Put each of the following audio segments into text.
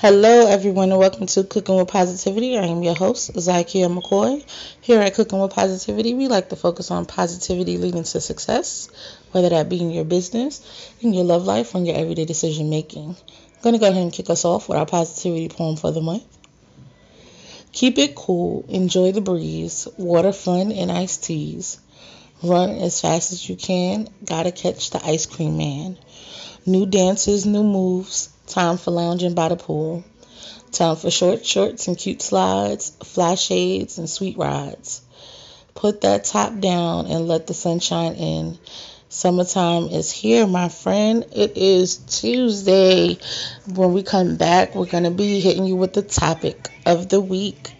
Hello, everyone, and welcome to Cooking with Positivity. I am your host, Zykia McCoy. Here at Cooking with Positivity, we like to focus on positivity leading to success, whether that be in your business, in your love life, or in your everyday decision making. I'm going to go ahead and kick us off with our positivity poem for the month. Keep it cool, enjoy the breeze, water fun, and iced teas. Run as fast as you can, gotta catch the ice cream man. New dances, new moves Time for lounging by the pool. Time for short shorts and cute slides, fly shades and sweet rides. Put that top down and let the sunshine in. Summertime is here, my friend. It is Tuesday. When we come back, we're going to be hitting you with the topic of the week.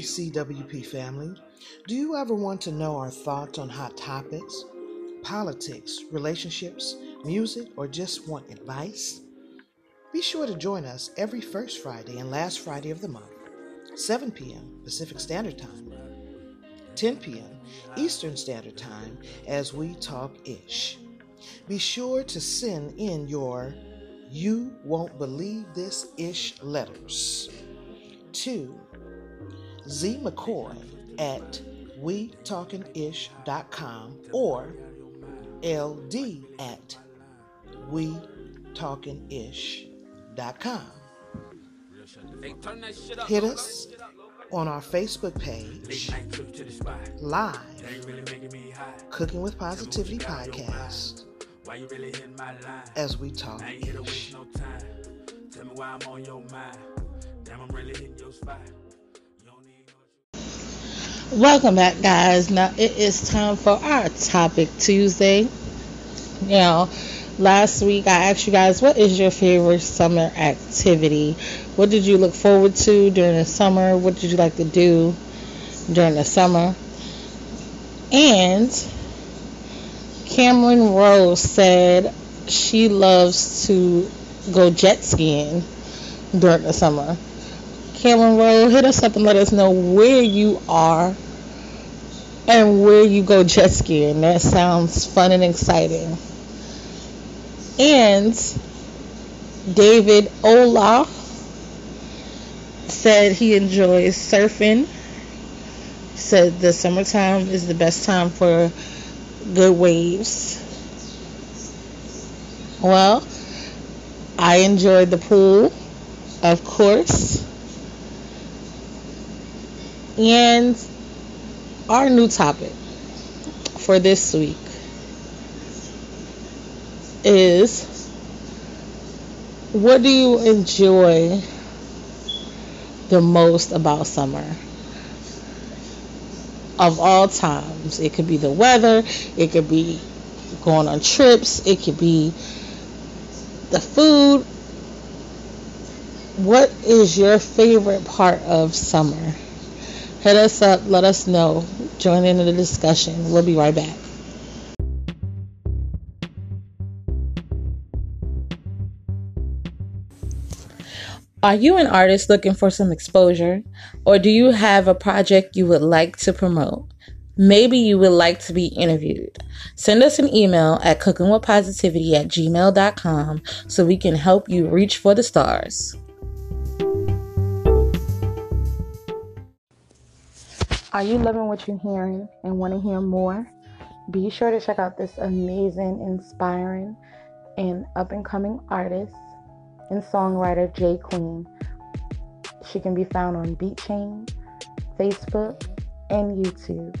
Hey, CWP family. Do you ever want to know our thoughts on hot topics, politics, relationships, music, or just want advice? Be sure to join us every first Friday and last Friday of the month, 7 p.m. Pacific Standard Time, 10 p.m. Eastern Standard Time as we talk ish. Be sure to send in your You Won't Believe This Ish letters to Z McCoy at WeTalkingIsh.com or LD at WeTalkingIsh.com. Hit us on our Facebook page, live, Cooking with Positivity podcast, as we talk ish. Tell me why I'm on your mind. Damn, I'm really your spot. Welcome back, guys. Now it is time for our topic Tuesday. Now, last week I asked you guys, what is your favorite summer activity? What did you look forward to during the summer? What did you like to do during the summer? And Cameron Rose said she loves to go jet skiing during the summer. Cameron Rose, hit us up and let us know where you are and where you go jet skiing. That sounds fun and exciting. And David Olaf said he enjoys surfing. Said the summertime is the best time for good waves. Well, I enjoyed the pool, of course. And our new topic for this week is what do you enjoy the most about summer? Of all times, it could be the weather, it could be going on trips, it could be the food. What is your favorite part of summer? Hit us up, let us know. Join in the discussion. We'll be right back. Are you an artist looking for some exposure? Or do you have a project you would like to promote? Maybe you would like to be interviewed. Send us an email at cookingwithpositivity at gmail.com so we can help you reach for the stars. Are you loving what you're hearing and want to hear more? Be sure to check out this amazing, inspiring, and up and coming artist and songwriter J Queen. She can be found on BeatChain, Facebook, and YouTube.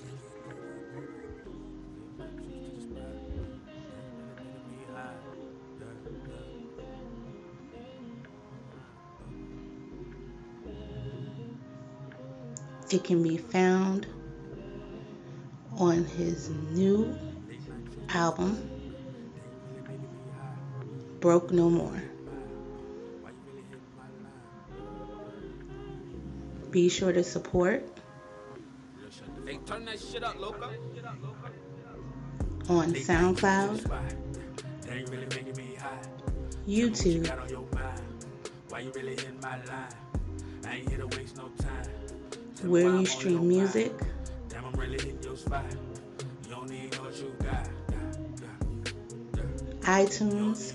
It can be found on his new album, Broke No More. Be sure to support hey, turn that shit up, loco. on SoundCloud, They ain't really making me hot. YouTube, where you stream music? iTunes,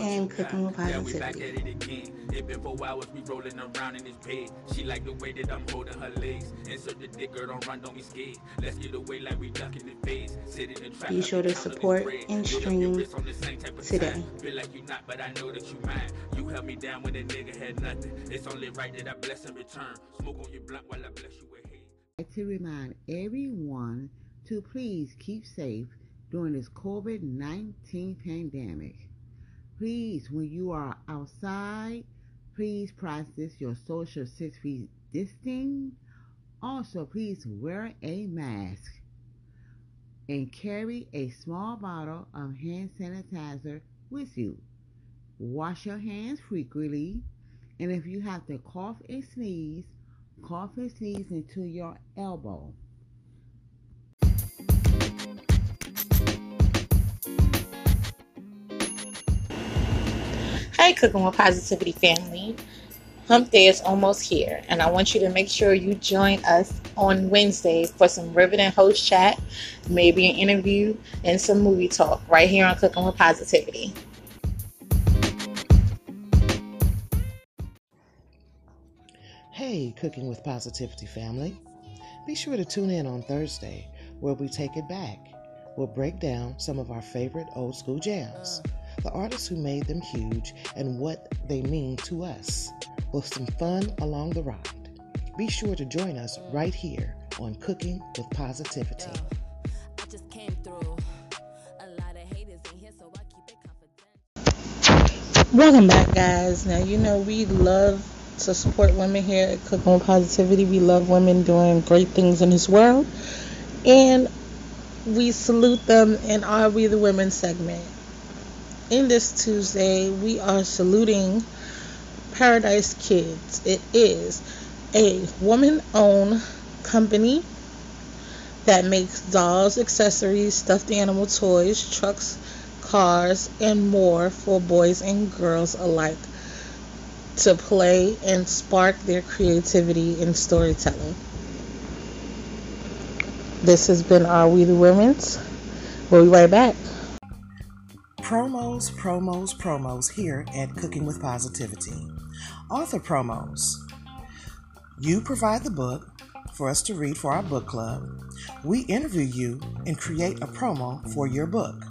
and cooking with positivity. It been four hours, we rolling around in this bed. She like the way that I'm holding her legs. Insert the dick, girl, don't run, don't be scared. Let's get away like we ducking the face. Sit in the trap. Be sure to support and stream today. Feel like you not, but I know that you mine. You held me down when a nigga had nothing. It's only right that I bless in return. Smoke on your blunt while I bless you with hate. like to remind everyone to please keep safe during this COVID 19 pandemic. Please, when you are outside, please practice your social six feet distancing. Also, please wear a mask and carry a small bottle of hand sanitizer with you. Wash your hands frequently, and if you have to cough and sneeze, cough and sneeze into your elbow. Hi, Cooking with Positivity family. Hump Day is almost here, and I want you to make sure you join us on Wednesday for some riveting host chat, maybe an interview, and some movie talk right here on Cooking with Positivity. Hey, Cooking with Positivity family. Be sure to tune in on Thursday where we take it back. We'll break down some of our favorite old school jams, the artists who made them huge, and what they mean to us, with some fun along the ride. Be sure to join us right here on Cooking with Positivity. I just came through. A lot of haters in here, so I keep it confidential. Welcome back, guys. Now, you know, we love to support women here at Cooking with Positivity. We love women doing great things in this world. And we salute them in Are We the Women segment. In this Tuesday, we are saluting Paradise Kids. It is a woman owned company that makes dolls, accessories, stuffed animal toys, trucks, cars, and more for boys and girls alike to play and spark their creativity in storytelling. This has been Are We the Women's. We'll be right back. Promos, promos, promos here at Cooking with Positivity. Author promos. You provide the book for us to read for our book club. We interview you and create a promo for your book.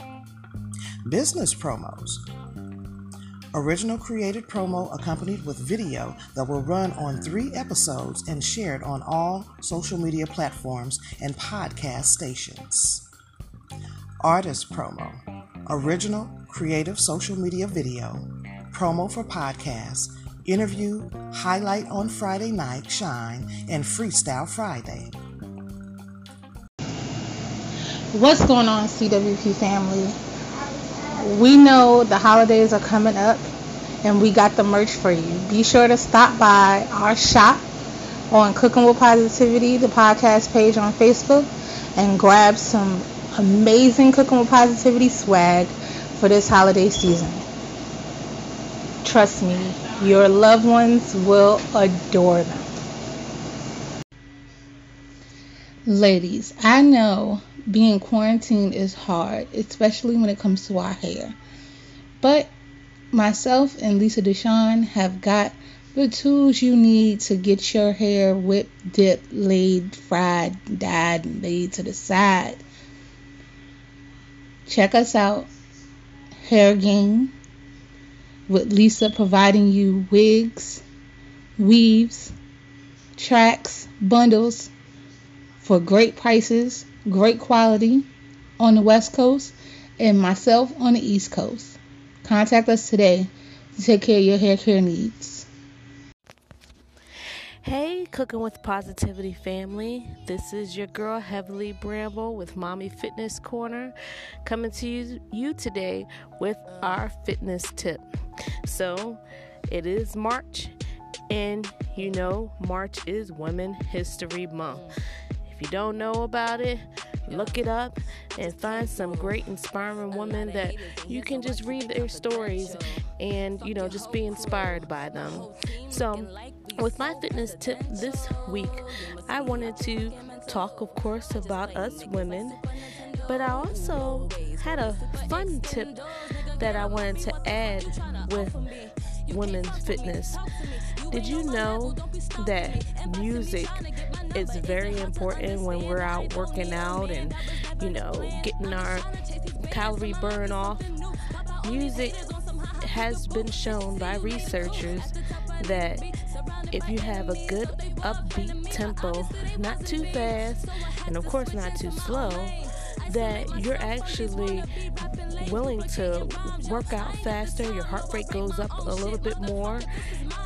Business promos. Original created promo accompanied with video that will run on three episodes and shared on all social media platforms and podcast stations. Artist promo. Original creative social media video promo for podcasts, interview, highlight on Friday night, shine, and freestyle Friday. What's going on, CWP family? We know the holidays are coming up and we got the merch for you. Be sure to stop by our shop on Cooking with Positivity, the podcast page on Facebook, and grab some amazing Cooking with Positivity swag for this holiday season. Trust me, your loved ones will adore them. Ladies, I know being quarantined is hard, especially when it comes to our hair. But myself and Lisa Deshawn have got the tools you need to get your hair whipped, dipped, laid, fried, dyed, and laid to the side. Check us out, Hair Game, with Lisa providing you wigs, weaves, tracks, bundles for great prices, great quality on the West Coast, and myself on the East Coast. Contact us today to take care of your hair care needs. Hey, Cooking with Positivity family. This is your girl Heavily Bramble with Mommy Fitness Corner coming to you, you today with our fitness tip. So, it is March, and you know, March is Women History Month. If you don't know about it, look it up and find some great inspiring women that you can just read their stories and you know just be inspired by them. So, with my fitness tip this week, I wanted to talk, of course, about us women, but I also had a fun tip that I wanted to add with women's fitness. Did you know that music is very important when we're out working out and, you know, getting our calorie burn off? Music has been shown by researchers that if you have a good upbeat tempo, not too fast, and of course not too slow, that you're actually willing to work out faster, your heart rate goes up a little bit more,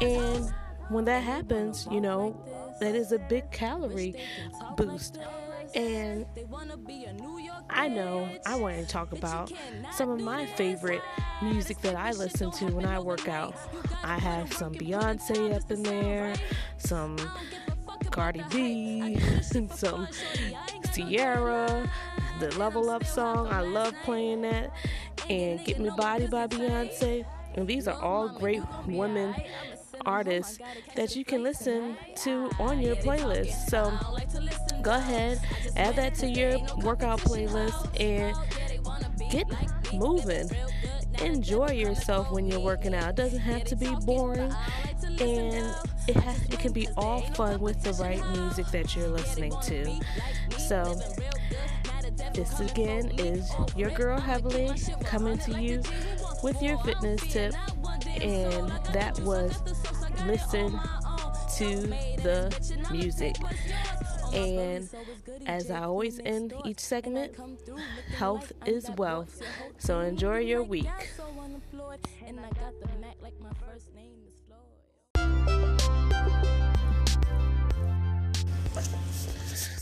and when that happens, you know, that is a big calorie boost. And I know I want to talk about some of my favorite music that I listen to when I work out. I have some Beyonce up in there, some Cardi B, some Ciara, the Level Up song. I love playing that. And Get Me Bodied by Beyonce. And these are all great women artists that you can listen to on your playlist. So go ahead, add that to your workout playlist and get moving. Enjoy yourself when you're working out. It doesn't have to be boring and it, ha- it can be all fun with the right music that you're listening to. So, this again is your girl Heavily coming to you with your fitness tip, and that was listen to the music. And as I always end each segment, health is wealth. So enjoy your week.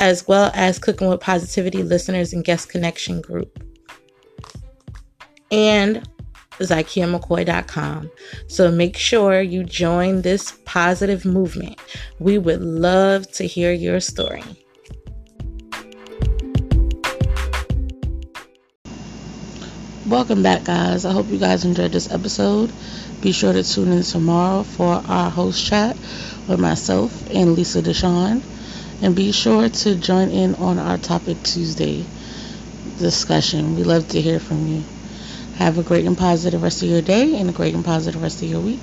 as well as Cooking with Positivity listeners and guest connection group. and ZykiaMcCoy.com. So make sure you join this positive movement. We would love to hear your story. Welcome back, guys. I hope you guys enjoyed this episode. Be sure to tune in tomorrow for our host chat with myself and Lisa Deshawn. And be sure to join in on our Topic Tuesday discussion. We love to hear from you. Have a great and positive rest of your day and a great and positive rest of your week.